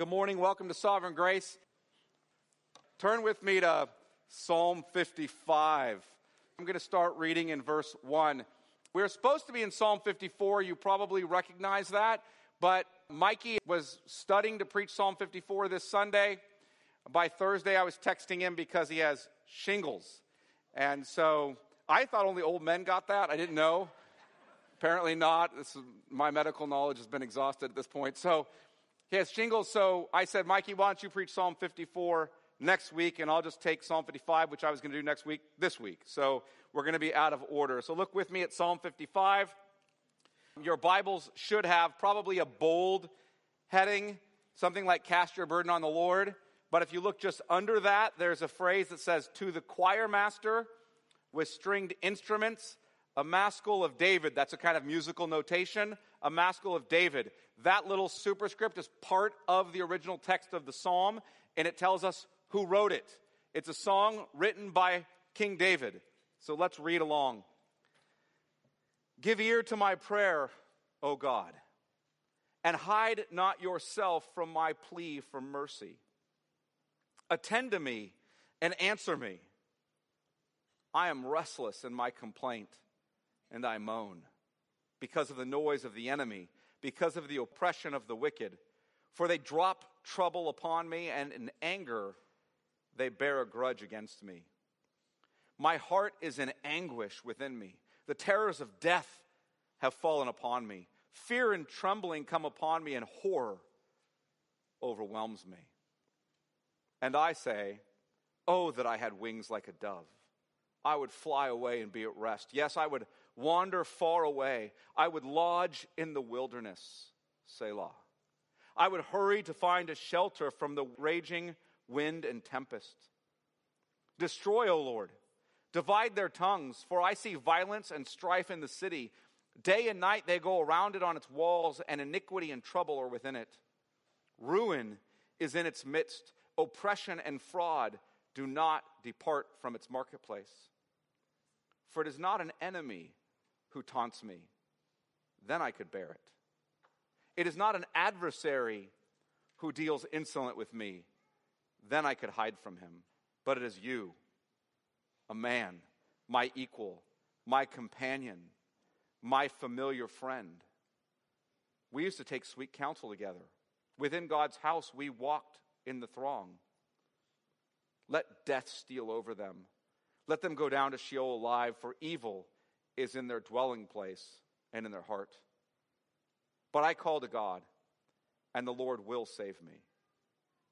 Good morning. Welcome to Sovereign Grace. Turn with me to Psalm 55. I'm going to start reading in verse 1. We're supposed to be in Psalm 54. You probably recognize that. But Mikey was studying to preach Psalm 54 this Sunday. By Thursday, I was texting him because he has shingles. And so I thought only old men got that. I didn't know. Apparently not. This is, my medical knowledge has been exhausted at this point. So he has shingles. So I said, Mikey, why don't you preach Psalm 54 next week? And I'll just take Psalm 55, which I was going to do next week, this week. So we're going to be out of order. So look with me at Psalm 55. Your Bibles should have probably a bold heading, something like Cast Your Burden on the Lord. But if you look just under that, there's a phrase that says, To the choir master with stringed instruments, a maskil of David. That's a kind of musical notation, a maskil of David. That little superscript is part of the original text of the psalm, and it tells us who wrote it. It's a song written by King David. So let's read along. Give ear to my prayer, O God, and hide not yourself from my plea for mercy. Attend to me and answer me. I am restless in my complaint, and I moan because of the noise of the enemy, because of the oppression of the wicked. For they drop trouble upon me, and in anger they bear a grudge against me. My heart is in anguish within me. The terrors of death have fallen upon me. Fear and trembling come upon me, and horror overwhelms me. And I say, Oh, that I had wings like a dove. I would fly away and be at rest. Yes, I would wander far away. I would lodge in the wilderness. Selah. I would hurry to find a shelter from the raging wind and tempest. Destroy, O Lord. Divide their tongues, for I see violence and strife in the city. Day and night they go around it on its walls, and iniquity and trouble are within it. Ruin is in its midst. Oppression and fraud do not depart from its marketplace. For it is not an enemy who taunts me, then I could bear it. It is not an adversary who deals insolent with me, then I could hide from him. But it is you, a man, my equal, my companion, my familiar friend. We used to take sweet counsel together. Within God's house, we walked in the throng. Let death steal over them. Let them go down to Sheol alive, for evil is in their dwelling place and in their heart. But I call to God, and the Lord will save me.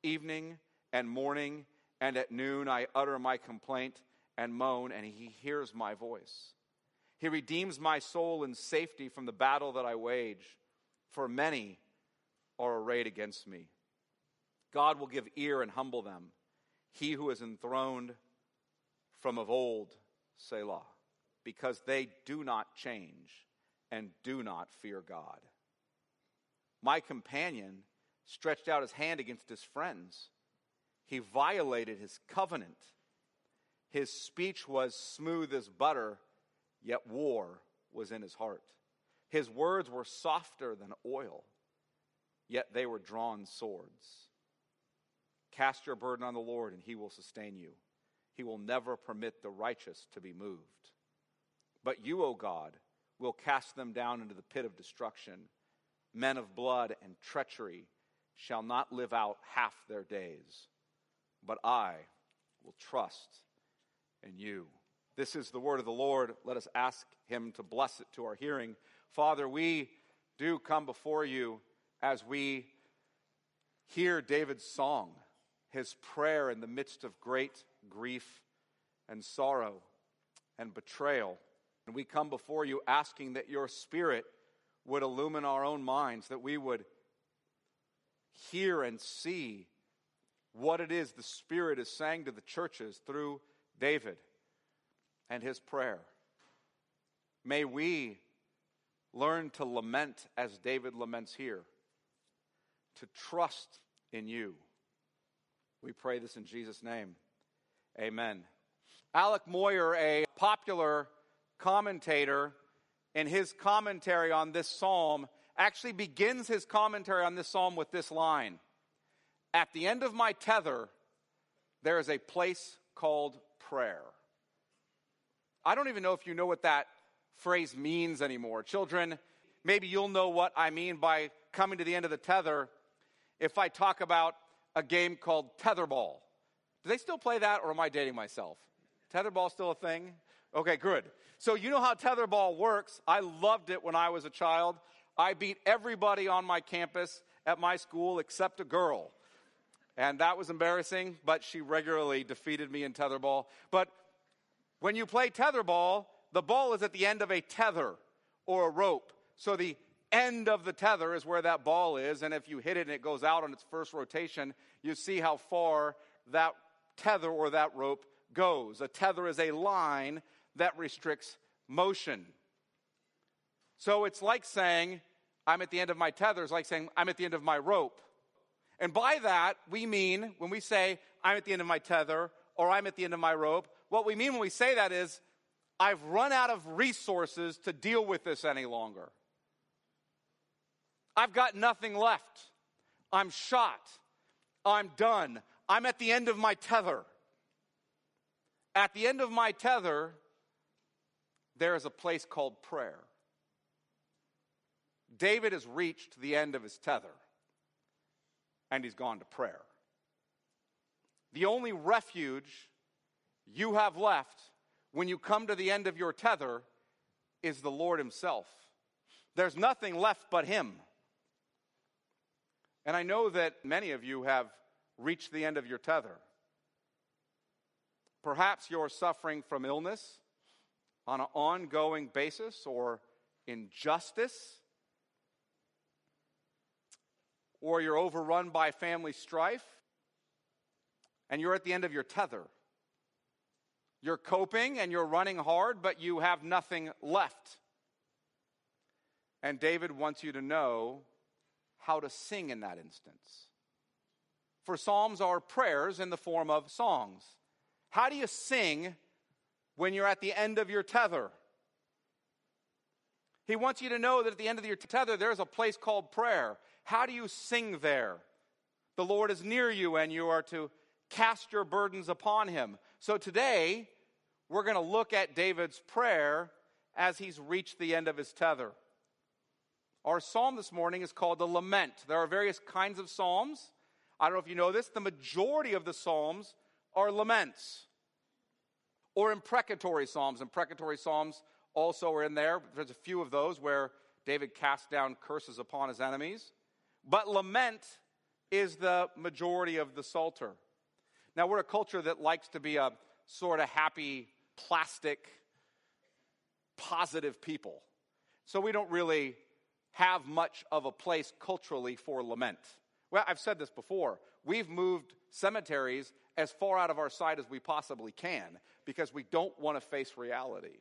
Evening and morning and at noon I utter my complaint and moan, and he hears my voice. He redeems my soul in safety from the battle that I wage, for many are arrayed against me. God will give ear and humble them. He who is enthroned from of old, Selah, because they do not change and do not fear God. My companion stretched out his hand against his friends. He violated his covenant. His speech was smooth as butter, yet war was in his heart. His words were softer than oil, yet they were drawn swords. Cast your burden on the Lord, and he will sustain you. He will never permit the righteous to be moved. But you, O God, will cast them down into the pit of destruction. Men of blood and treachery shall not live out half their days. But I will trust in you. This is the word of the Lord. Let us ask him to bless it to our hearing. Father, we do come before you as we hear David's song his prayer in the midst of great grief and sorrow and betrayal. And we come before you asking that your Spirit would illumine our own minds, that we would hear and see what it is the Spirit is saying to the churches through David and his prayer. May we learn to lament as David laments here, to trust in you we pray this in Jesus' name. Amen. Alec Motyer, a popular commentator, in his commentary on this psalm, actually begins his commentary on this psalm with this line At the end of my tether, there is a place called prayer. I don't even know if you know what that phrase means anymore. Children, maybe you'll know what I mean by coming to the end of the tether if I talk about a game called tetherball. Do they still play that, or am I dating myself? Tetherball still a thing? Okay, good. So you know how tetherball works. I loved it when I was a child. I beat everybody on my campus at my school except a girl. And that was embarrassing, but she regularly defeated me in tetherball. But when you play tetherball, the ball is at the end of a tether or a rope. So the end of the tether is where that ball is. And if you hit it and it goes out on its first rotation, you see how far that tether or that rope goes. A tether is a line that restricts motion. So it's like saying, I'm at the end of my tether, it's like saying, I'm at the end of my rope. And by that, we mean, when we say, I'm at the end of my tether or I'm at the end of my rope, what we mean when we say that is, I've run out of resources to deal with this any longer. I've got nothing left. I'm shot. I'm done. I'm at the end of my tether. At the end of my tether, there is a place called prayer. David has reached the end of his tether, and he's gone to prayer. The only refuge you have left when you come to the end of your tether is the Lord Himself. There's nothing left but Him. And I know that many of you have reached the end of your tether. Perhaps you're suffering from illness on an ongoing basis or injustice, or you're overrun by family strife, and you're at the end of your tether. You're coping and you're running hard, but you have nothing left. And David wants you to know how to sing in that instance. For Psalms are prayers in the form of songs. How do you sing when you're at the end of your tether? He wants you to know that at the end of your tether, there's a place called prayer. How do you sing there? The Lord is near you, and you are to cast your burdens upon him. So today, we're going to look at David's prayer as he's reached the end of his tether. Our psalm this morning is called the Lament. There are various kinds of psalms. I don't know if you know this, the majority of the psalms are laments or imprecatory psalms. Imprecatory psalms also are in there. There's a few of those where David casts down curses upon his enemies. But lament is the majority of the Psalter. Now, we're a culture that likes to be a sort of happy, plastic, positive people. So we don't really have much of a place culturally for lament. Well, I've said this before. We've moved cemeteries as far out of our sight as we possibly can because we don't want to face reality.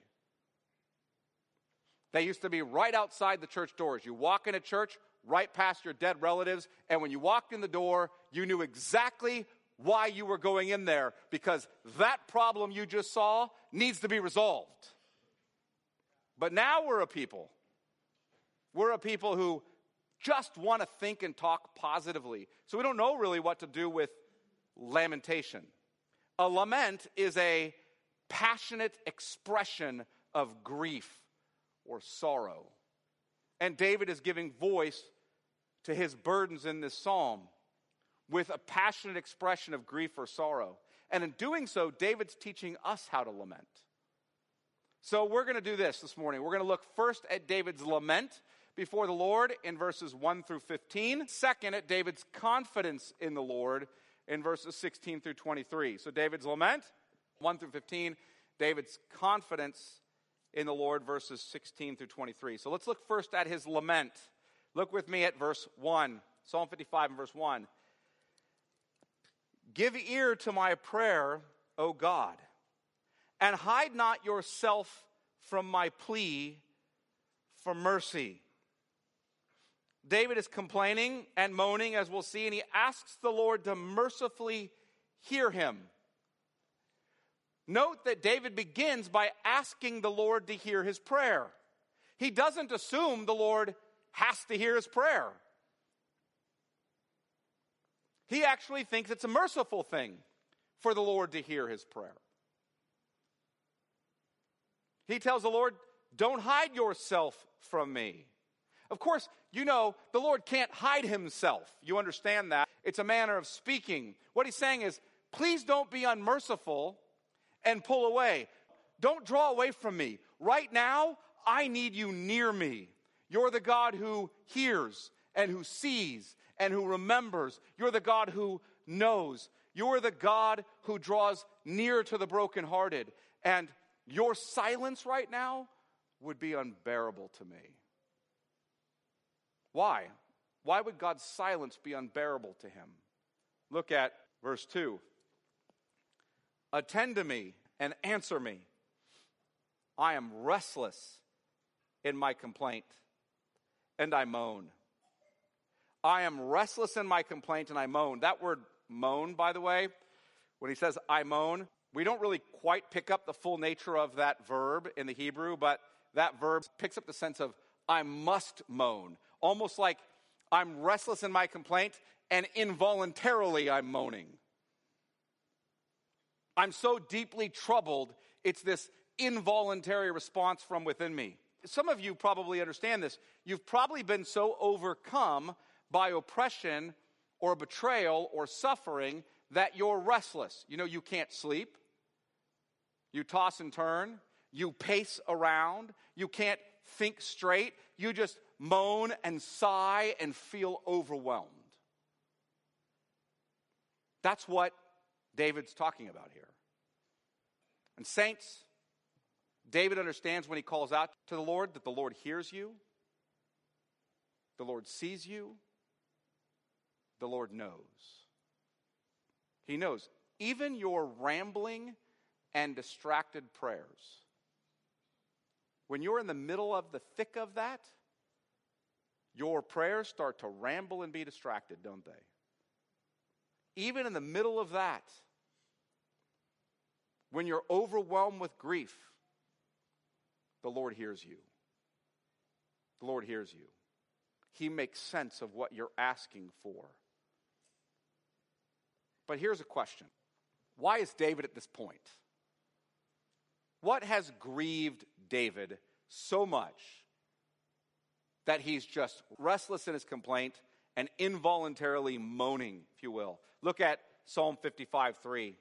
They used to be right outside the church doors. You walk in a church, right past your dead relatives, and when you walked in the door, you knew exactly why you were going in there because that problem you just saw needs to be resolved. But now we're a people. We're a people who just want to think and talk positively. So we don't know really what to do with lamentation. A lament is a passionate expression of grief or sorrow. And David is giving voice to his burdens in this psalm with a passionate expression of grief or sorrow. And in doing so, David's teaching us how to lament. So we're going to do this this morning. We're going to look first at David's lament before the Lord in verses 1 through 15. Second, at David's confidence in the Lord in verses 16 through 23. So David's lament, 1 through 15. David's confidence in the Lord, verses 16 through 23. So let's look first at his lament. Look with me at verse 1, Psalm 55 and verse 1. Give ear to my prayer, O God, and hide not yourself from my plea for mercy. David is complaining and moaning, as we'll see, and he asks the Lord to mercifully hear him. Note that David begins by asking the Lord to hear his prayer. He doesn't assume the Lord has to hear his prayer. He actually thinks it's a merciful thing for the Lord to hear his prayer. He tells the Lord, Don't hide yourself from me. Of course, you know the Lord can't hide himself. You understand that. It's a manner of speaking. What he's saying is, Please don't be unmerciful and pull away. Don't draw away from me. Right now, I need you near me. You're the God who hears and who sees and who remembers. You're the God who knows. You're the God who draws near to the brokenhearted. And your silence right now would be unbearable to me. Why? Why would God's silence be unbearable to him? Look at verse 2. Attend to me and answer me. I am restless in my complaint, and I moan. I am restless in my complaint, and I moan. That word moan, by the way, when he says I moan, we don't really quite pick up the full nature of that verb in the Hebrew, but that verb picks up the sense of I must moan, almost like I'm restless in my complaint and involuntarily I'm moaning. I'm so deeply troubled, it's this involuntary response from within me. Some of you probably understand this. You've probably been so overcome by oppression or betrayal or suffering that you're restless. You know, you can't sleep, you toss and turn, you pace around, you can't think straight, you just moan and sigh and feel overwhelmed. That's what David's talking about here. And, saints, David understands when he calls out to the Lord that the Lord hears you, the Lord sees you, the Lord knows. He knows. Even your rambling and distracted prayers, when you're in the middle of the thick of that, your prayers start to ramble and be distracted, don't they? Even in the middle of that, when you're overwhelmed with grief, the Lord hears you. The Lord hears you. He makes sense of what you're asking for. But here's a question Why is David at this point? What has grieved David so much that he's just restless in his complaint and involuntarily moaning, if you will? Look at Psalm 55 3.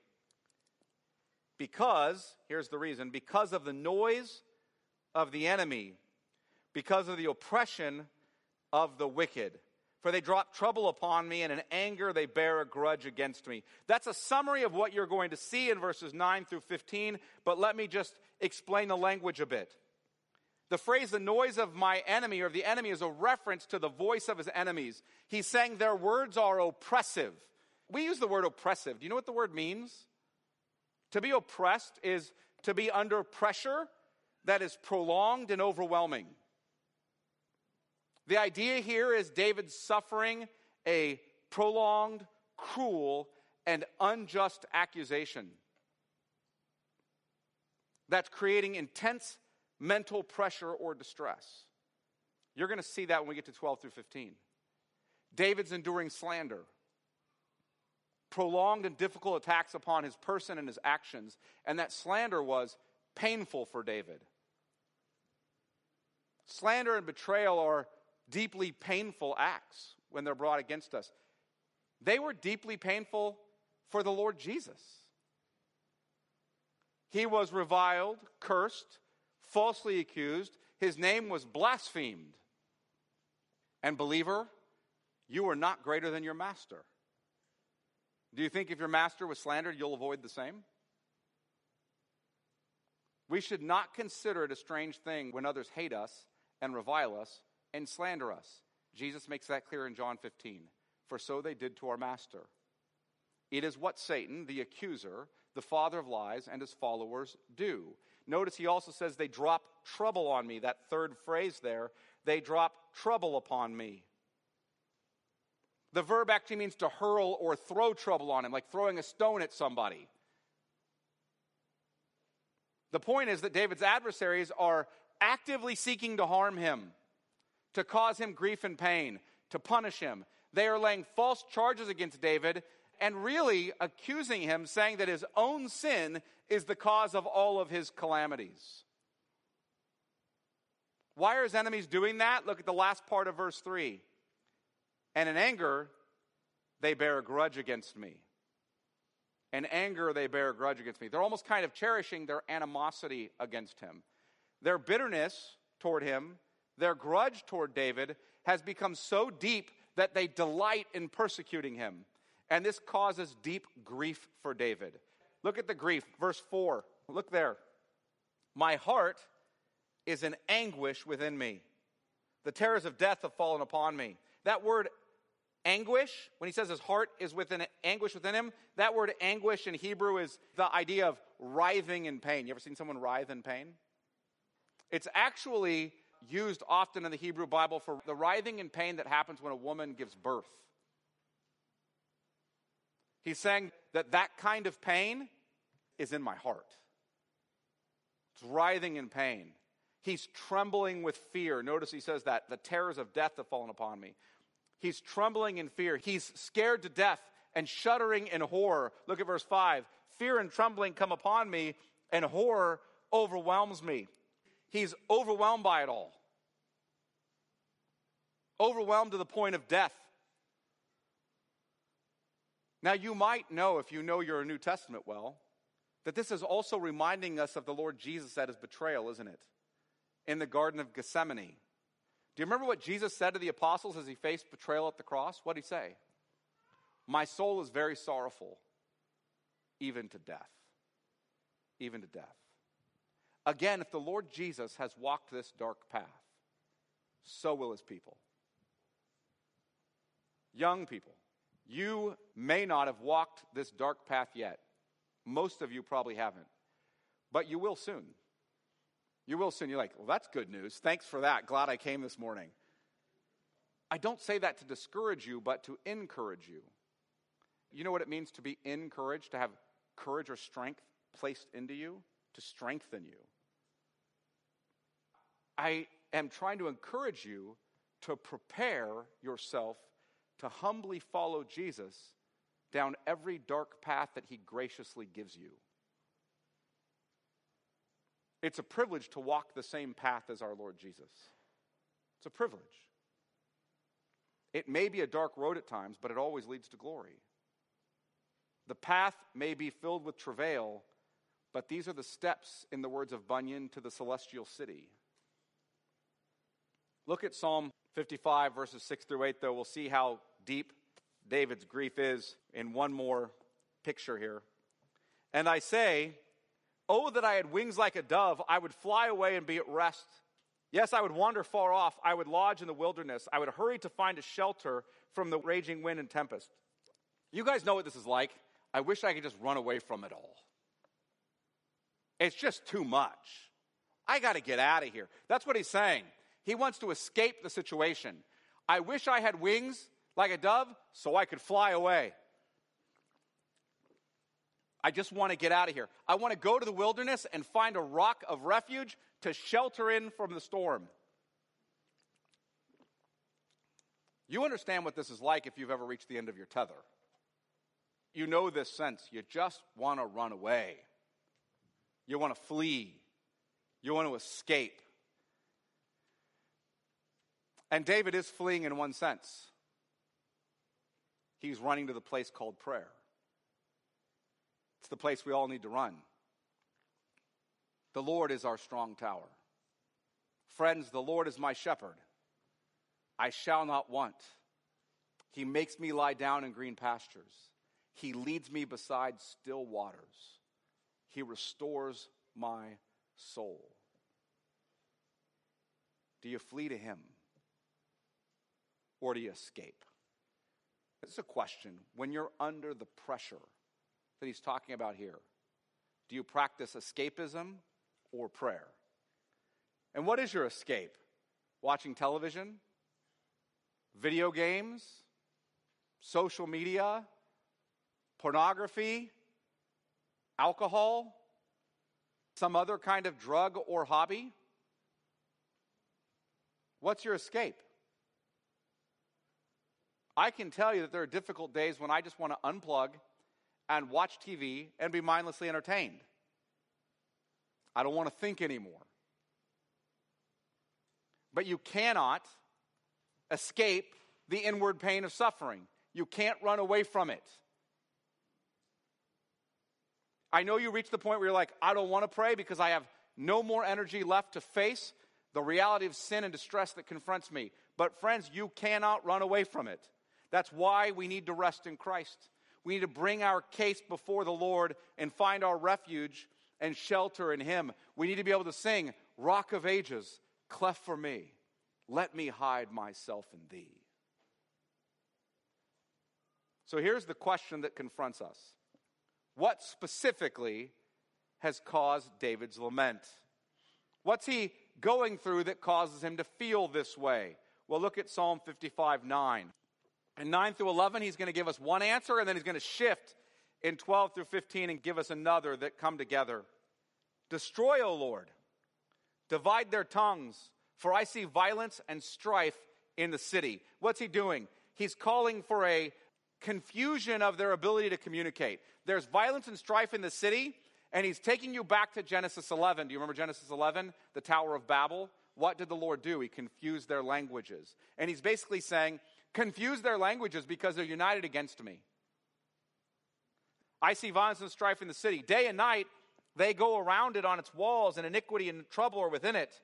Because, here's the reason, because of the noise of the enemy, because of the oppression of the wicked. For they drop trouble upon me, and in anger they bear a grudge against me. That's a summary of what you're going to see in verses 9 through 15, but let me just explain the language a bit. The phrase, the noise of my enemy or the enemy, is a reference to the voice of his enemies. He's saying their words are oppressive. We use the word oppressive. Do you know what the word means? To be oppressed is to be under pressure that is prolonged and overwhelming. The idea here is David suffering a prolonged, cruel, and unjust accusation that's creating intense mental pressure or distress. You're going to see that when we get to 12 through 15. David's enduring slander, prolonged and difficult attacks upon his person and his actions, and that slander was painful for David. Slander and betrayal are deeply painful acts when they're brought against us. They were deeply painful for the Lord Jesus. He was reviled, cursed, falsely accused. His name was blasphemed. And, believer, you are not greater than your master. Do you think if your master was slandered, you'll avoid the same? We should not consider it a strange thing when others hate us and revile us and slander us. Jesus makes that clear in John 15. For so they did to our master. It is what Satan, the accuser, the father of lies, and his followers do. Notice he also says they drop trouble on me. That third phrase there, they drop trouble upon me. The verb actually means to hurl or throw trouble on him, like throwing a stone at somebody. The point is that David's adversaries are actively seeking to harm him, to cause him grief and pain, to punish him. They are laying false charges against David and really accusing him, saying that his own sin is the cause of all of his calamities. Why are his enemies doing that? Look at the last part of verse 3. And in anger, they bear a grudge against me. In anger, they bear a grudge against me. They're almost kind of cherishing their animosity against him. Their bitterness toward him, their grudge toward David, has become so deep that they delight in persecuting him. And this causes deep grief for David. Look at the grief, verse 4. Look there. My heart is in anguish within me. The terrors of death have fallen upon me. That word anguish, when he says his heart is within anguish within him, that word anguish in Hebrew is the idea of writhing in pain. You ever seen someone writhe in pain? It's actually used often in the Hebrew Bible for the writhing in pain that happens when a woman gives birth. He's saying that that kind of pain is in my heart. It's writhing in pain. He's trembling with fear. Notice he says that the terrors of death have fallen upon me. He's trembling in fear. He's scared to death and shuddering in horror. Look at verse 5. Fear and trembling come upon me, and horror overwhelms me. He's overwhelmed by it all. Overwhelmed to the point of death. Now, you might know, if you know your New Testament well, that this is also reminding us of the Lord Jesus at his betrayal, isn't it? In the Garden of Gethsemane. Do you remember what Jesus said to the apostles as he faced betrayal at the cross? What did he say? My soul is very sorrowful, even to death. Even to death. Again, if the Lord Jesus has walked this dark path, so will his people. Young people, you may not have walked this dark path yet. Most of you probably haven't. But you will soon. You will soon. You're like, well, that's good news. Thanks for that. Glad I came this morning. I don't say that to discourage you, but to encourage you. You know what it means to be encouraged, to have courage or strength placed into you, to strengthen you. I am trying to encourage you to prepare yourself to humbly follow Jesus down every dark path that he graciously gives you. It's a privilege to walk the same path as our Lord Jesus. It's a privilege. It may be a dark road at times, but it always leads to glory. The path may be filled with travail, but these are the steps, in the words of Bunyan, to the celestial city. Look at Psalm 55, verses 6 through 8, though. We'll see how deep David's grief is in one more picture here. And I say, Oh, that I had wings like a dove, I would fly away and be at rest. Yes, I would wander far off. I would lodge in the wilderness. I would hurry to find a shelter from the raging wind and tempest. You guys know what this is like. I wish I could just run away from it all. It's just too much. I got to get out of here. That's what he's saying. He wants to escape the situation. I wish I had wings like a dove so I could fly away. I just want to get out of here. I want to go to the wilderness and find a rock of refuge to shelter in from the storm. You understand what this is like if you've ever reached the end of your tether. You know this sense. You just want to run away. You want to flee. You want to escape. And David is fleeing in one sense. He's running to the place called prayer. It's the place we all need to run. The Lord is our strong tower. Friends, the Lord is my shepherd. I shall not want. He makes me lie down in green pastures. He leads me beside still waters. He restores my soul. Do you flee to Him? Or do you escape? It's a question. When you're under the pressure that he's talking about here, do you practice escapism or prayer? And what is your escape? Watching television? Video games? Social media? Pornography? Alcohol? Some other kind of drug or hobby? What's your escape? I can tell you that there are difficult days when I just want to unplug and watch TV and be mindlessly entertained. I don't want to think anymore. But you cannot escape the inward pain of suffering. You can't run away from it. I know you reach the point where you're like, I don't want to pray because I have no more energy left to face the reality of sin and distress that confronts me. But, friends, you cannot run away from it. That's why we need to rest in Christ. We need to bring our case before the Lord and find our refuge and shelter in Him. We need to be able to sing, Rock of Ages, cleft for me. Let me hide myself in Thee. So here's the question that confronts us What specifically has caused David's lament? What's he going through that causes him to feel this way? Well, look at Psalm 55 9. In 9 through 11, he's going to give us one answer, and then he's going to shift in 12 through 15 and give us another that come together. Destroy, O Lord, divide their tongues, for I see violence and strife in the city. What's he doing? He's calling for a confusion of their ability to communicate. There's violence and strife in the city, and he's taking you back to Genesis 11. Do you remember Genesis 11, the Tower of Babel? What did the Lord do? He confused their languages. And he's basically saying, confuse their languages because they're united against me. I see violence and strife in the city. Day and night, they go around it on its walls, and iniquity and trouble are within it.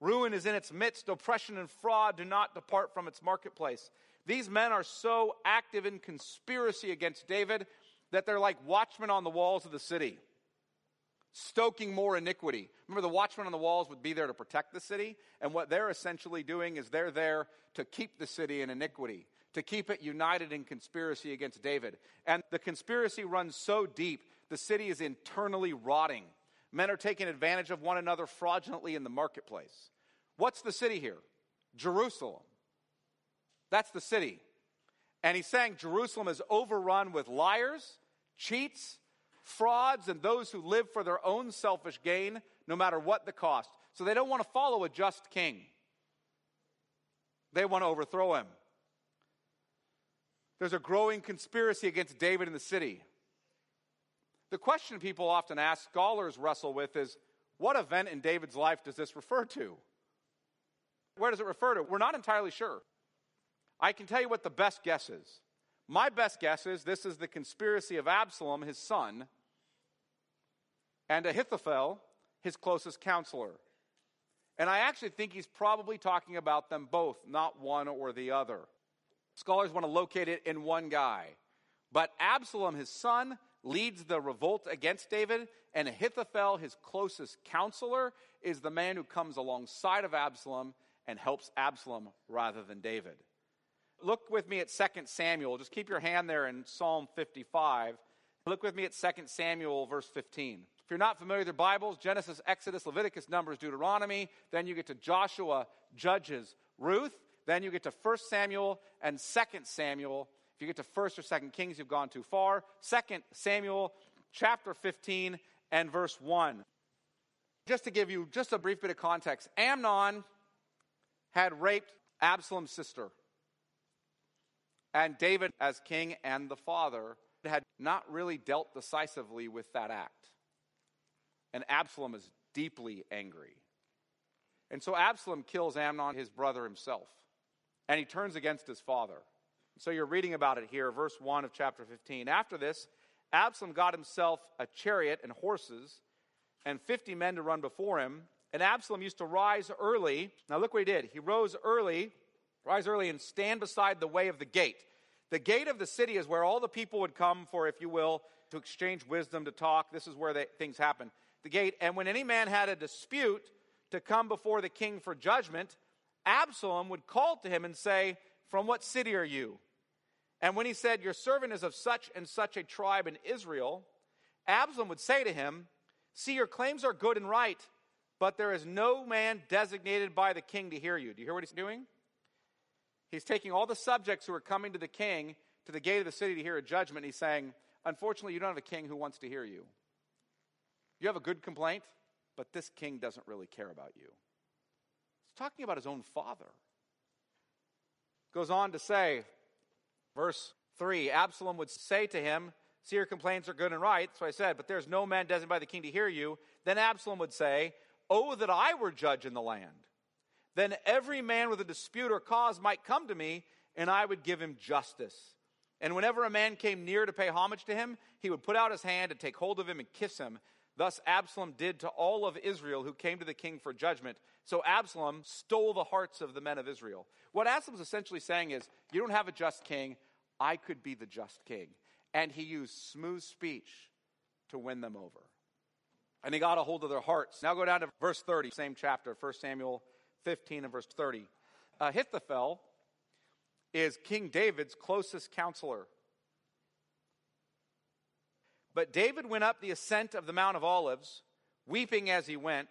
Ruin is in its midst. Oppression and fraud do not depart from its marketplace. These men are so active in conspiracy against David that they're like watchmen on the walls of the city, stoking more iniquity. Remember, the watchmen on the walls would be there to protect the city, and what they're essentially doing is they're there to keep the city in iniquity, to keep it united in conspiracy against David. And the conspiracy runs so deep, the city is internally rotting. Men are taking advantage of one another fraudulently in the marketplace. What's the city here? Jerusalem. That's the city. And he's saying Jerusalem is overrun with liars, cheats, frauds, and those who live for their own selfish gain, no matter what the cost. So they don't want to follow a just king, they want to overthrow him. There's a growing conspiracy against David in the city. The question people often ask, scholars wrestle with, is what event in David's life does this refer to? Where does it refer to? We're not entirely sure. I can tell you what the best guess is. My best guess is this is the conspiracy of Absalom, his son, and Ahithophel, his closest counselor. And I actually think he's probably talking about them both, not one or the other. Scholars want to locate it in one guy. But Absalom, his son, leads the revolt against David, and Ahithophel, his closest counselor, is the man who comes alongside of Absalom and helps Absalom rather than David. Look with me at 2 Samuel. Just keep your hand there in Psalm 55. Look with me at 2 Samuel, verse 15. If you're not familiar with your Bibles, Genesis, Exodus, Leviticus, Numbers, Deuteronomy, then you get to Joshua, Judges, Ruth, then you get to 1 Samuel and 2 Samuel. If you get to 1st or 2nd Kings, you've gone too far. 2 Samuel chapter 15 and verse 1. Just to give you just a brief bit of context, Amnon had raped Absalom's sister. And David, as king and the father, had not really dealt decisively with that act. And Absalom is deeply angry. And so Absalom kills Amnon, his brother himself, and he turns against his father. So you're reading about it here, verse 1 of chapter 15. After this, Absalom got himself a chariot and horses and 50 men to run before him. And Absalom used to rise early. Now look what he did. He rose early Rise early and stand beside the way of the gate. The gate of the city is where all the people would come for, if you will, to exchange wisdom, to talk. This is where they, things happen. The gate. And when any man had a dispute to come before the king for judgment, Absalom would call to him and say, From what city are you? And when he said, Your servant is of such and such a tribe in Israel, Absalom would say to him, See, your claims are good and right, but there is no man designated by the king to hear you. Do you hear what he's doing? He's taking all the subjects who are coming to the king to the gate of the city to hear a judgment. he's saying, Unfortunately, you don't have a king who wants to hear you. You have a good complaint, but this king doesn't really care about you. He's talking about his own father. Goes on to say, Verse 3 Absalom would say to him, See, your complaints are good and right. So I said, But there's no man designated by the king to hear you. Then Absalom would say, Oh, that I were judge in the land. Then every man with a dispute or cause might come to me, and I would give him justice. And whenever a man came near to pay homage to him, he would put out his hand and take hold of him and kiss him. Thus Absalom did to all of Israel who came to the king for judgment. So Absalom stole the hearts of the men of Israel. What Absalom's essentially saying is, You don't have a just king. I could be the just king. And he used smooth speech to win them over. And he got a hold of their hearts. Now go down to verse 30, same chapter, 1 Samuel 15 and verse 30. Ahithophel is King David's closest counselor. But David went up the ascent of the Mount of Olives, weeping as he went,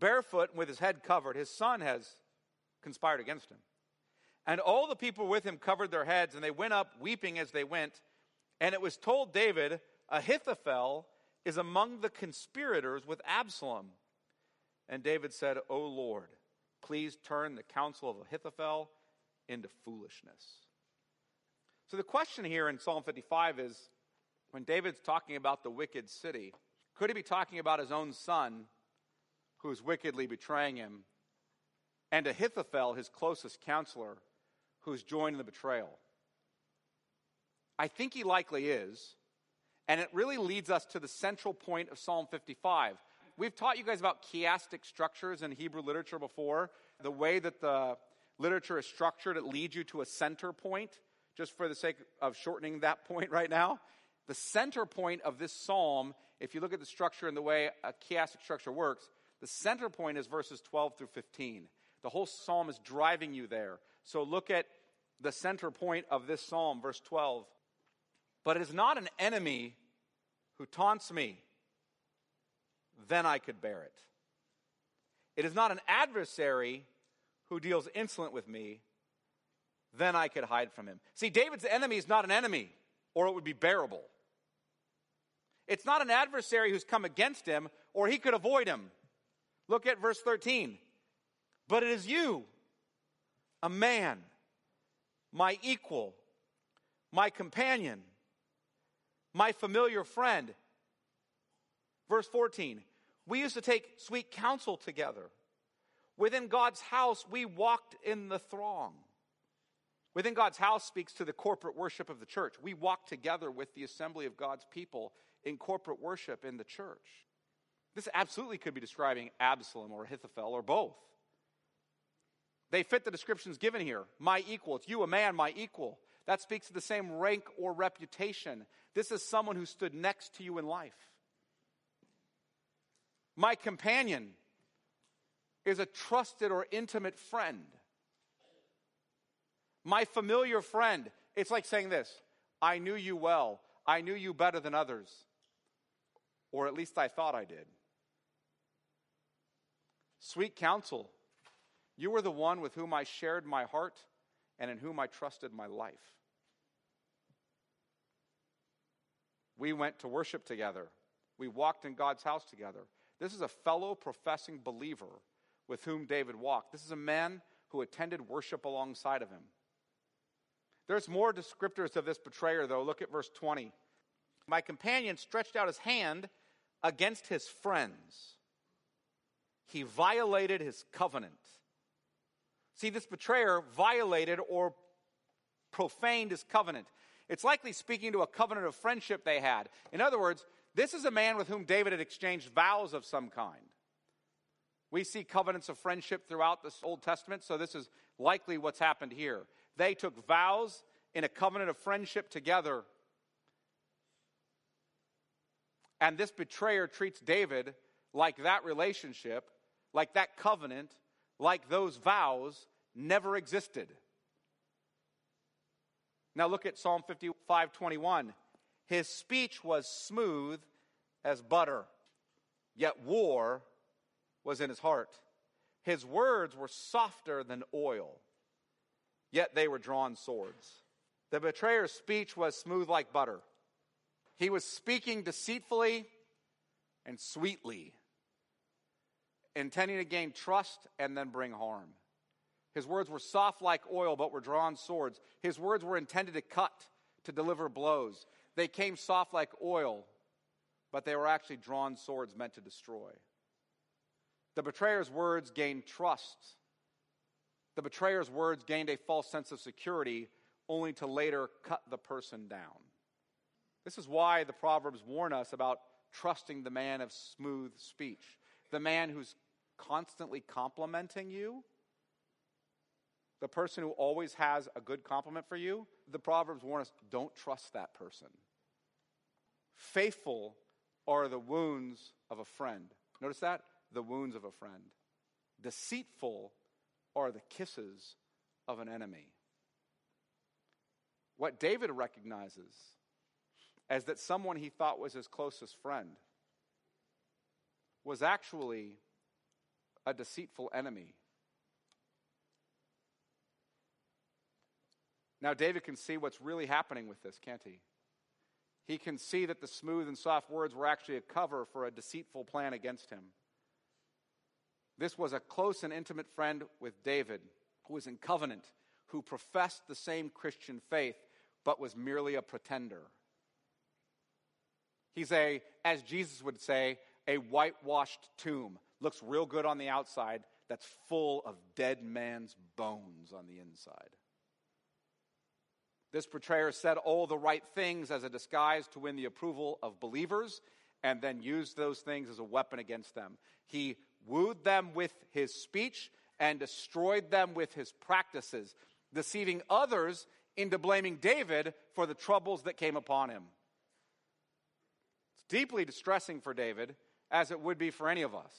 barefoot and with his head covered. His son has conspired against him. And all the people with him covered their heads, and they went up weeping as they went. And it was told David, Ahithophel is among the conspirators with Absalom. And David said, O Lord, please turn the counsel of Ahithophel into foolishness. So the question here in Psalm 55 is when David's talking about the wicked city, could he be talking about his own son who's wickedly betraying him and Ahithophel, his closest counselor, who's joined in the betrayal? I think he likely is. And it really leads us to the central point of Psalm 55. We've taught you guys about chiastic structures in Hebrew literature before. The way that the literature is structured, it leads you to a center point, just for the sake of shortening that point right now. The center point of this psalm, if you look at the structure and the way a chiastic structure works, the center point is verses 12 through 15. The whole psalm is driving you there. So look at the center point of this psalm, verse 12. But it is not an enemy who taunts me, then I could bear it. It is not an adversary who deals insolent with me, then I could hide from him. See, David's enemy is not an enemy, or it would be bearable. It's not an adversary who's come against him, or he could avoid him. Look at verse 13. But it is you, a man, my equal, my companion, my familiar friend. Verse 14. We used to take sweet counsel together. Within God's house, we walked in the throng. Within God's house speaks to the corporate worship of the church. We walk together with the assembly of God's people in corporate worship in the church. This absolutely could be describing Absalom or Ahithophel or both. They fit the descriptions given here. My equal. It's you, a man, my equal. That speaks to the same rank or reputation. This is someone who stood next to you in life. My companion is a trusted or intimate friend. My familiar friend. It's like saying this I knew you well. I knew you better than others. Or at least I thought I did. Sweet counsel. You were the one with whom I shared my heart and in whom I trusted my life. We went to worship together. We walked in God's house together. This is a fellow professing believer with whom David walked. This is a man who attended worship alongside of him. There's more descriptors of this betrayer, though. Look at verse 20. My companion stretched out his hand against his friends. He violated his covenant. See, this betrayer violated or profaned his covenant. It's likely speaking to a covenant of friendship they had. In other words, this is a man with whom David had exchanged vows of some kind. We see covenants of friendship throughout the Old Testament, so this is likely what's happened here. They took vows in a covenant of friendship together. And this betrayer treats David like that relationship, like that covenant, like those vows never existed. Now look at Psalm 55 21. His speech was smooth as butter, yet war was in his heart. His words were softer than oil, yet they were drawn swords. The betrayer's speech was smooth like butter. He was speaking deceitfully and sweetly, intending to gain trust and then bring harm. His words were soft like oil, but were drawn swords. His words were intended to cut, to deliver blows. They came soft like oil, but they were actually drawn swords meant to destroy. The betrayer's words gained trust. The betrayer's words gained a false sense of security, only to later cut the person down. This is why the Proverbs warn us about trusting the man of smooth speech, the man who's constantly complimenting you, the person who always has a good compliment for you. The Proverbs warn us don't trust that person. Faithful are the wounds of a friend. Notice that? The wounds of a friend. Deceitful are the kisses of an enemy. What David recognizes as that someone he thought was his closest friend was actually a deceitful enemy. Now, David can see what's really happening with this, can't he? He can see that the smooth and soft words were actually a cover for a deceitful plan against him. This was a close and intimate friend with David who was in covenant, who professed the same Christian faith, but was merely a pretender. He's a, as Jesus would say, a whitewashed tomb. Looks real good on the outside, that's full of dead man's bones on the inside. This betrayer said all the right things as a disguise to win the approval of believers and then used those things as a weapon against them. He wooed them with his speech and destroyed them with his practices, deceiving others into blaming David for the troubles that came upon him. It's deeply distressing for David, as it would be for any of us.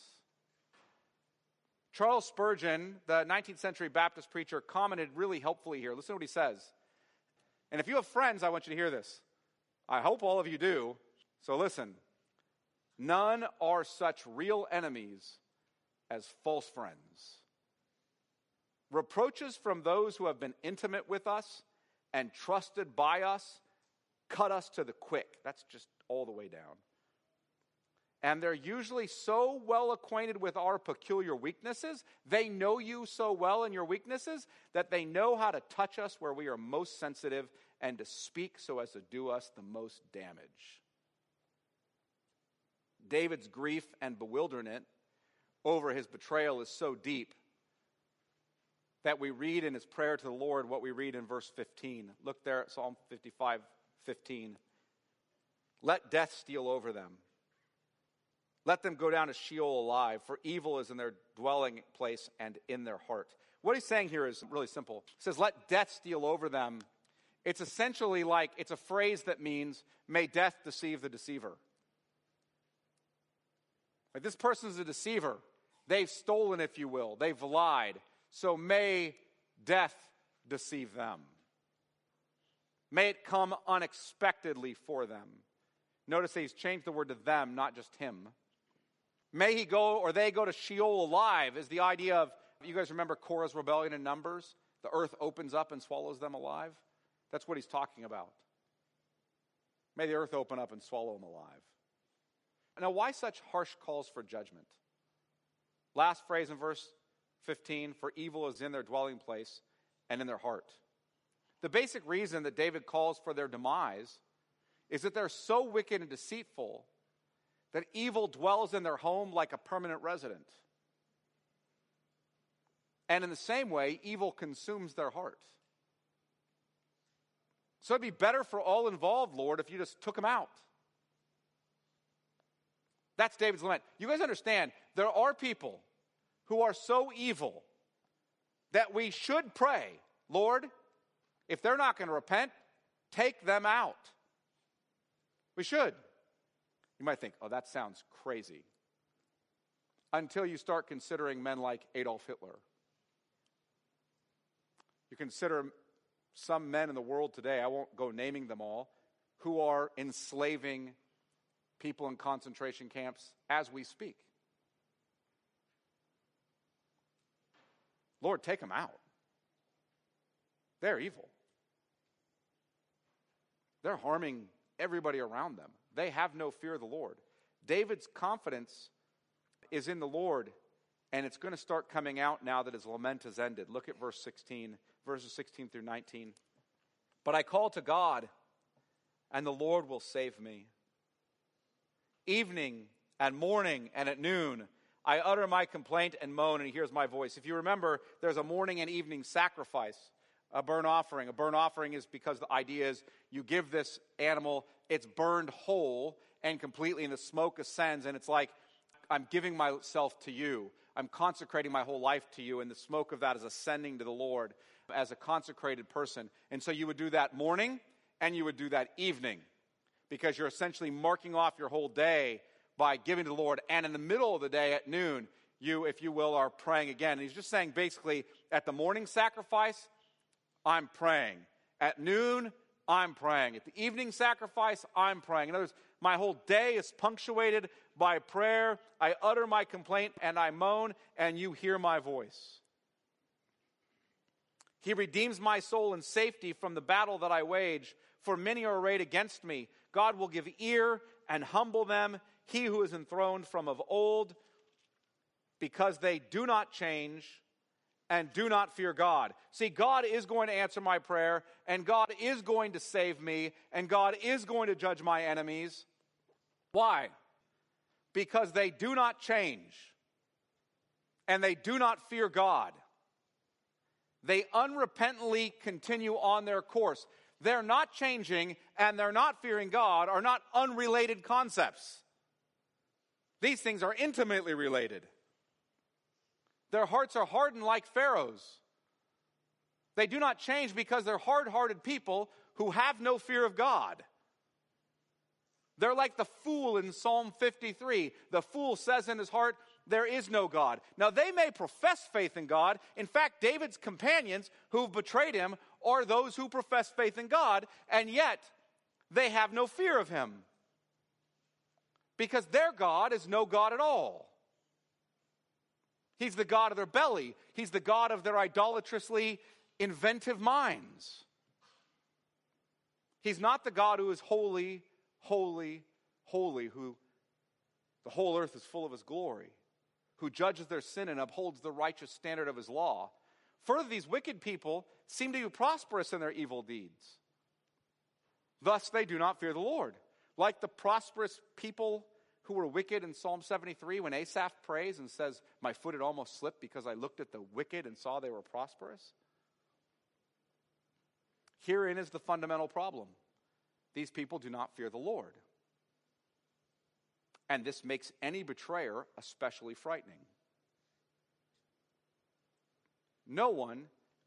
Charles Spurgeon, the 19th century Baptist preacher, commented really helpfully here. Listen to what he says. And if you have friends, I want you to hear this. I hope all of you do. So listen. None are such real enemies as false friends. Reproaches from those who have been intimate with us and trusted by us cut us to the quick. That's just all the way down. And they're usually so well acquainted with our peculiar weaknesses, they know you so well in your weaknesses, that they know how to touch us where we are most sensitive and to speak so as to do us the most damage. David's grief and bewilderment over his betrayal is so deep that we read in his prayer to the Lord what we read in verse 15. Look there at Psalm 55 15. Let death steal over them let them go down to Sheol alive, for evil is in their dwelling place and in their heart. What he's saying here is really simple. He says, Let death steal over them. It's essentially like it's a phrase that means, May death deceive the deceiver. Like this person's a deceiver. They've stolen, if you will, they've lied. So may death deceive them. May it come unexpectedly for them. Notice he's changed the word to them, not just him. May he go or they go to Sheol alive is the idea of, you guys remember Korah's rebellion in Numbers? The earth opens up and swallows them alive. That's what he's talking about. May the earth open up and swallow them alive. Now, why such harsh calls for judgment? Last phrase in verse 15 for evil is in their dwelling place and in their heart. The basic reason that David calls for their demise is that they're so wicked and deceitful that evil dwells in their home like a permanent resident. And in the same way, evil consumes their heart. So it'd be better for all involved, Lord, if you just took them out. That's David's lament. You guys understand, there are people who are so evil that we should pray, Lord, if they're not going to repent, take them out. We should. You might think, oh, that sounds crazy. Until you start considering men like Adolf Hitler. You consider some men in the world today, I won't go naming them all, who are enslaving people in concentration camps as we speak. Lord, take them out. They're evil. They're harming everybody around them. They have no fear of the Lord. David's confidence is in the Lord And it's going to start coming out now that his lament has ended. Look at verse 16, verses 16 through 19. But I call to God, and the Lord will save me. Evening and morning and at noon, I utter my complaint and moan, and he hears my voice. If you remember, there's a morning and evening sacrifice, a burnt offering. A burnt offering is because the idea is you give this animal, it's burned whole and completely, and the smoke ascends, and it's like, I'm giving myself to you. I'm consecrating my whole life to you, and the smoke of that is ascending to the Lord as a consecrated person. And so you would do that morning and you would do that evening because you're essentially marking off your whole day by giving to the Lord. And in the middle of the day at noon, you, if you will, are praying again. And he's just saying basically, at the morning sacrifice, I'm praying. At noon, I'm praying. At the evening sacrifice, I'm praying. In other words, my whole day is punctuated by prayer. I utter my complaint and I moan, and you hear my voice. He redeems my soul in safety from the battle that I wage, for many are arrayed against me. God will give ear and humble them, he who is enthroned from of old, because they do not change and do not fear God. See, God is going to answer my prayer, and God is going to save me, and God is going to judge my enemies. Why? Because they do not change and they do not fear God. They unrepentantly continue on their course. They're not changing and they're not fearing God are not unrelated concepts. These things are intimately related. Their hearts are hardened like Pharaoh's. They do not change because they're hard hearted people who have no fear of God. They're like the fool in Psalm 53. The fool says in his heart, There is no God. Now, they may profess faith in God. In fact, David's companions who've betrayed him are those who profess faith in God, and yet they have no fear of him. Because their God is no God at all. He's the God of their belly, He's the God of their idolatrously inventive minds. He's not the God who is holy holy, holy, who the whole earth is full of his glory, who judges their sin and upholds the righteous standard of his law. Further, these wicked people seem to be prosperous in their evil deeds. Thus, they do not fear the Lord. Like the prosperous people who were wicked in Psalm 73, when Asaph prays and says, My foot had almost slipped because I looked at the wicked and saw they were prosperous. Herein is the fundamental problem these people do not fear the Lord. And this makes any betrayer especially frightening. No one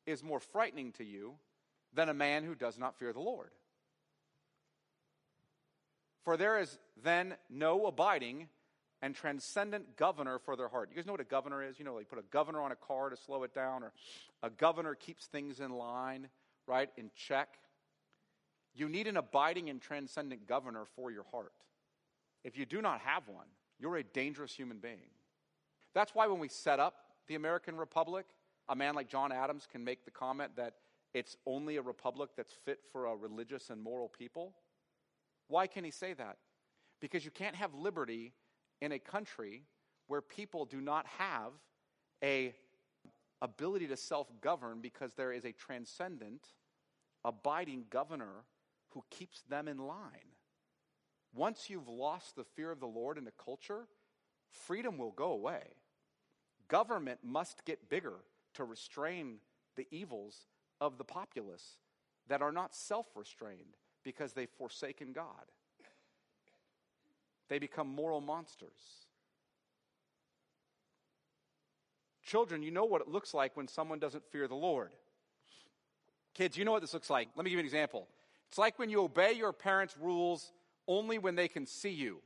is more frightening to you than a man who does not fear the Lord. For there is then no abiding and transcendent governor for their heart. You guys know what a governor is? You know, they put a governor on a car to slow it down, or a governor keeps things in line, right, in check. You need an abiding and transcendent governor for your heart. If you do not have one, you're a dangerous human being. That's why when we set up the American Republic, a man like John Adams can make the comment that it's only a republic that's fit for a religious and moral people. Why can he say that? Because you can't have liberty in a country where people do not have a ability to self-govern because there is a transcendent abiding governor who keeps them in line. Once you've lost the fear of the Lord in a culture, freedom will go away. Government must get bigger to restrain the evils of the populace that are not self restrained because they've forsaken God. They become moral monsters. Children, you know what it looks like when someone doesn't fear the Lord. Kids, you know what this looks like. Let me give you an example. It's like when you obey your parents' rules only when they can see you.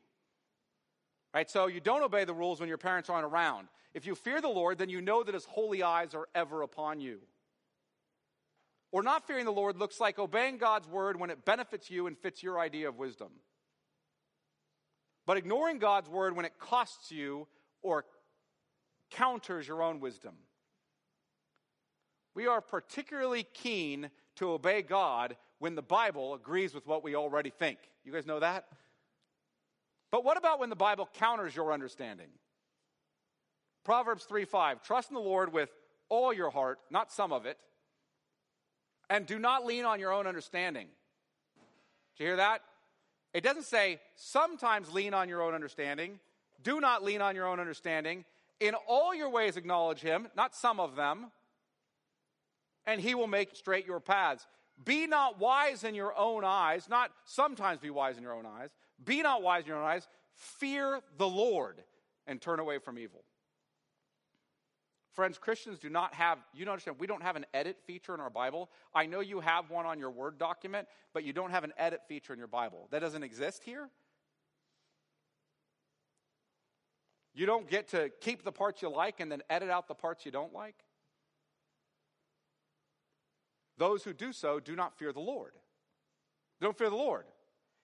Right? So you don't obey the rules when your parents aren't around. If you fear the Lord, then you know that his holy eyes are ever upon you. Or not fearing the Lord looks like obeying God's word when it benefits you and fits your idea of wisdom. But ignoring God's word when it costs you or counters your own wisdom. We are particularly keen to obey God when the Bible agrees with what we already think. You guys know that? But what about when the Bible counters your understanding? Proverbs 3 5. Trust in the Lord with all your heart, not some of it, and do not lean on your own understanding. Did you hear that? It doesn't say sometimes lean on your own understanding. Do not lean on your own understanding. In all your ways acknowledge him, not some of them, and he will make straight your paths. Be not wise in your own eyes, not sometimes be wise in your own eyes. Be not wise in your own eyes. Fear the Lord and turn away from evil. Friends, Christians do not have, you don't understand, we don't have an edit feature in our Bible. I know you have one on your Word document, but you don't have an edit feature in your Bible. That doesn't exist here. You don't get to keep the parts you like and then edit out the parts you don't like. Those who do so do not fear the Lord. They don't fear the Lord.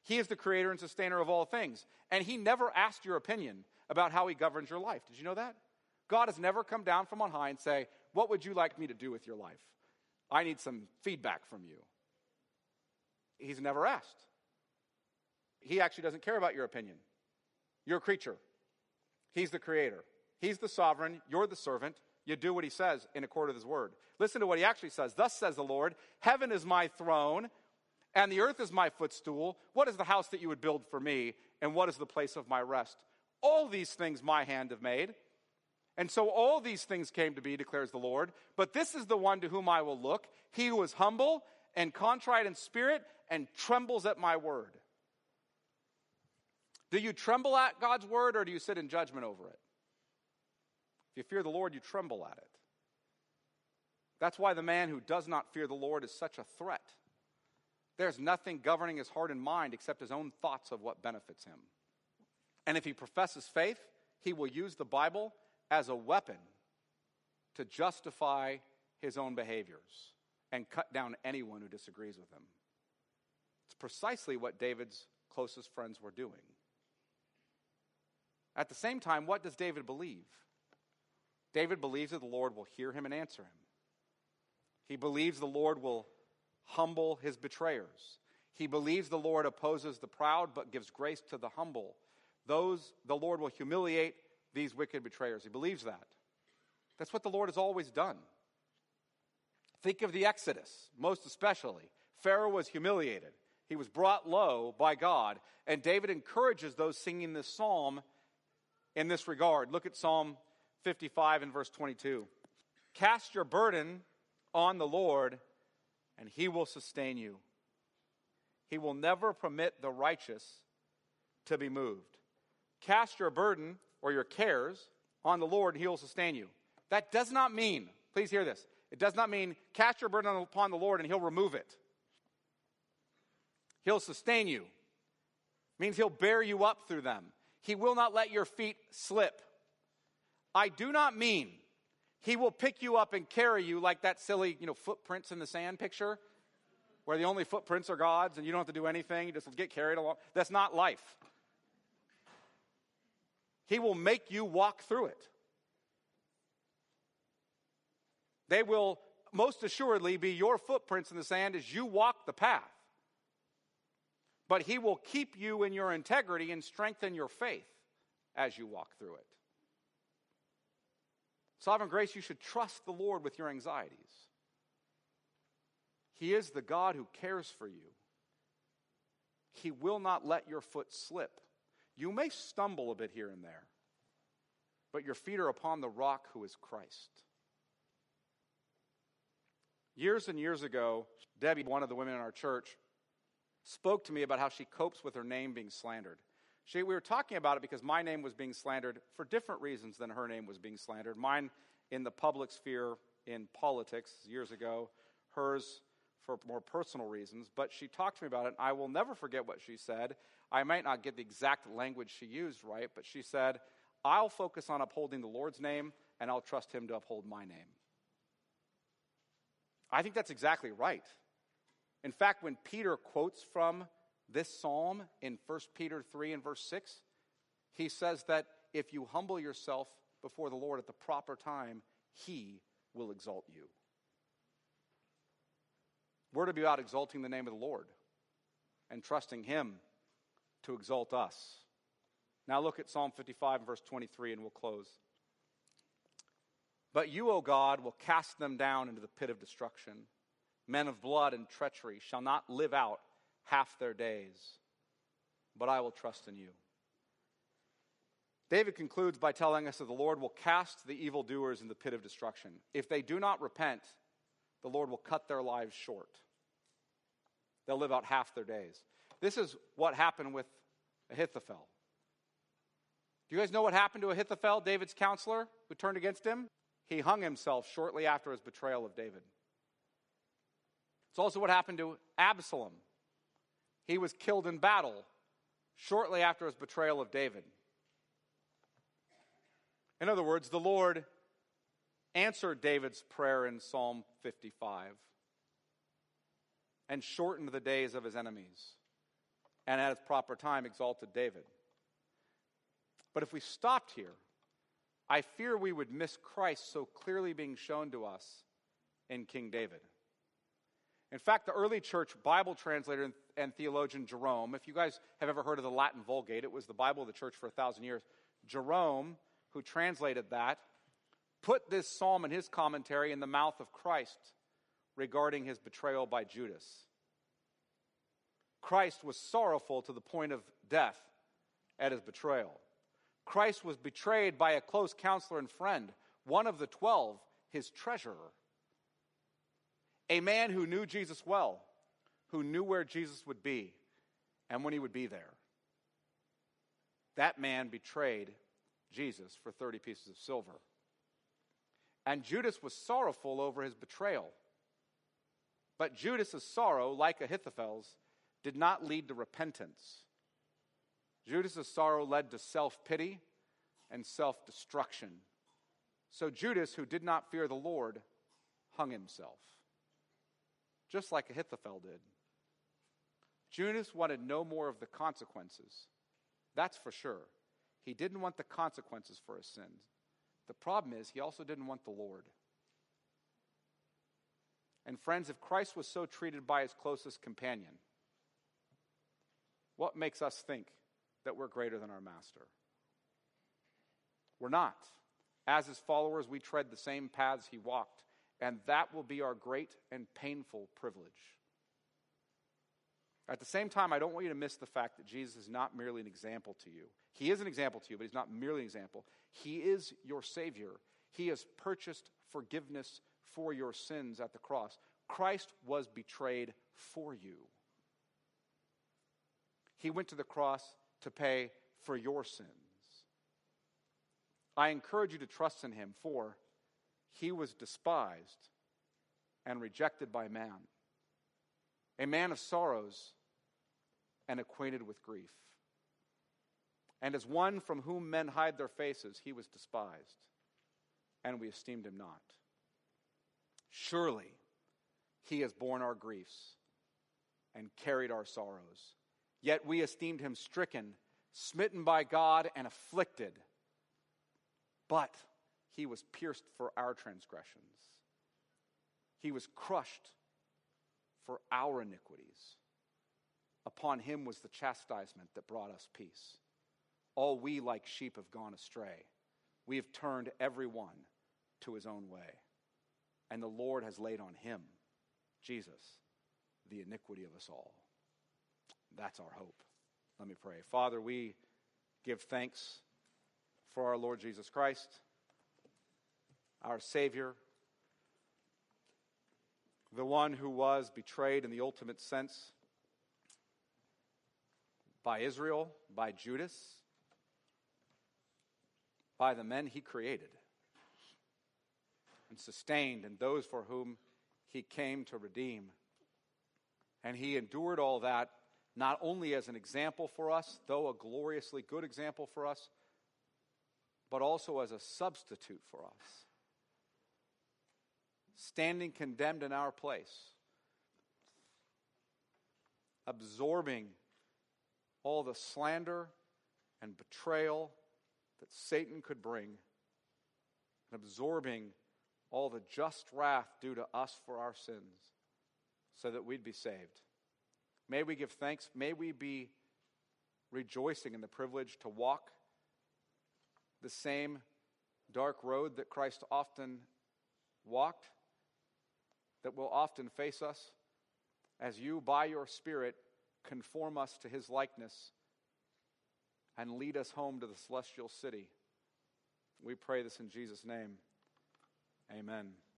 He is the creator and sustainer of all things. And He never asked your opinion about how He governs your life. Did you know that? God has never come down from on high and say, What would you like me to do with your life? I need some feedback from you. He's never asked. He actually doesn't care about your opinion. You're a creature, He's the creator, He's the sovereign, you're the servant. You do what He says in accord with His word. Listen to what He actually says. Thus says the Lord Heaven is my throne, and the earth is my footstool. What is the house that you would build for me, and what is the place of my rest? All these things my hand have made. And so all these things came to be, declares the Lord. But this is the one to whom I will look, he who is humble and contrite in spirit and trembles at my word. Do you tremble at God's word or do you sit in judgment over it? If you fear the Lord, you tremble at it. That's why the man who does not fear the Lord is such a threat. There's nothing governing his heart and mind except his own thoughts of what benefits him. And if he professes faith, he will use the Bible as a weapon to justify his own behaviors and cut down anyone who disagrees with him. It's precisely what David's closest friends were doing. At the same time, what does David believe? David believes that the Lord will hear him and answer him. He believes the Lord will humble his betrayers. He believes the Lord opposes the proud but gives grace to the humble. Those the Lord will humiliate these wicked betrayers. He believes that. That's what the Lord has always done. Think of the Exodus, most especially. Pharaoh was humiliated, he was brought low by God, and David encourages those singing this psalm in this regard. Look at Psalm 55 and verse 22. Cast your burden on the Lord, and he will sustain you. He will never permit the righteous to be moved. Cast your burden or your cares on the Lord, and he will sustain you. That does not mean, please hear this, it does not mean cast your burden upon the Lord and he'll remove it. He'll sustain you. It means he'll bear you up through them. He will not let your feet slip. I do not mean he will pick you up and carry you like that silly, you know, footprints in the sand picture where the only footprints are God's and you don't have to do anything, you just get carried along. That's not life. He will make you walk through it. They will most assuredly be your footprints in the sand as you walk the path. But He will keep you in your integrity and strengthen your faith as you walk through it. Sovereign grace, you should trust the Lord with your anxieties. He is the God who cares for you. He will not let your foot slip. You may stumble a bit here and there, but your feet are upon the rock who is Christ. Years and years ago, Debbie, one of the women in our church, spoke to me about how she copes with her name being slandered. She, we were talking about it because my name was being slandered for different reasons than her name was being slandered. Mine in the public sphere in politics years ago, hers for more personal reasons, but she talked to me about it, and I will never forget what she said. I might not get the exact language she used right, but she said, I'll focus on upholding the Lord's name, and I'll trust Him to uphold my name. I think that's exactly right. In fact, when Peter quotes from this psalm in 1 Peter 3 and verse 6, he says that if you humble yourself before the Lord at the proper time, He will exalt you. We're to be about exalting the name of the Lord and trusting Him to exalt us. Now look at Psalm 55 and verse 23, and we'll close. But you, O God, will cast them down into the pit of destruction. Men of blood and treachery shall not live out half their days, but I will trust in you. David concludes by telling us that the Lord will cast the evildoers in the pit of destruction. If they do not repent, the Lord will cut their lives short. They'll live out half their days. This is what happened with Ahithophel. Do you guys know what happened to Ahithophel, David's counselor, who turned against him? He hung himself shortly after his betrayal of David. It's also what happened to Absalom. He was killed in battle shortly after his betrayal of David. In other words, the Lord answered David's prayer in Psalm 55 and shortened the days of his enemies, and at its proper time exalted David. But if we stopped here, I fear we would miss Christ so clearly being shown to us in King David. In fact, the early church Bible translator and theologian Jerome, if you guys have ever heard of the Latin Vulgate, it was the Bible of the church for a thousand years. Jerome who translated that, put this psalm in his commentary in the mouth of Christ regarding his betrayal by Judas. Christ was sorrowful to the point of death at his betrayal. Christ was betrayed by a close counselor and friend, one of the twelve, his treasurer. A man who knew Jesus well, who knew where Jesus would be and when he would be there. That man betrayed Jesus for 30 pieces of silver. And Judas was sorrowful over his betrayal. But Judas's sorrow, like Ahithophel's, did not lead to repentance. Judas's sorrow led to self pity and self destruction. So Judas, who did not fear the Lord, hung himself, just like Ahithophel did. Judas wanted no more of the consequences. That's for sure. He didn't want the consequences for his sins. The problem is, he also didn't want the Lord. And friends, if Christ was so treated by his closest companion, what makes us think that we're greater than our master? We're not. As his followers, we tread the same paths he walked, and that will be our great and painful privilege. At the same time, I don't want you to miss the fact that Jesus is not merely an example to you. He is an example to you, but he's not merely an example. He is your Savior. He has purchased forgiveness for your sins at the cross. Christ was betrayed for you. He went to the cross to pay for your sins. I encourage you to trust in him, for he was despised and rejected by man a man of sorrows and acquainted with grief. And as one from whom men hide their faces, he was despised, and we esteemed him not. Surely he has borne our griefs and carried our sorrows. Yet we esteemed him stricken, smitten by God, and afflicted. But he was pierced for our transgressions, he was crushed for our iniquities. Upon him was the chastisement that brought us peace. All we, like sheep, have gone astray. We have turned every one to his own way. And the Lord has laid on him, Jesus, the iniquity of us all. That's our hope. Let me pray. Father, we give thanks for our Lord Jesus Christ, our Savior the one who was betrayed in the ultimate sense by Israel, by Judas, by the men he created and sustained, and those for whom he came to redeem. And he endured all that not only as an example for us, though a gloriously good example for us, but also as a substitute for us. Standing condemned in our place, absorbing all the slander and betrayal that Satan could bring, and absorbing all the just wrath due to us for our sins, so that we'd be saved. May we give thanks. May we be rejoicing in the privilege to walk the same dark road that Christ often walked, that will often face us, as you, by your Spirit, conform us to his likeness and lead us home to the celestial city. We pray this in Jesus' name. Amen.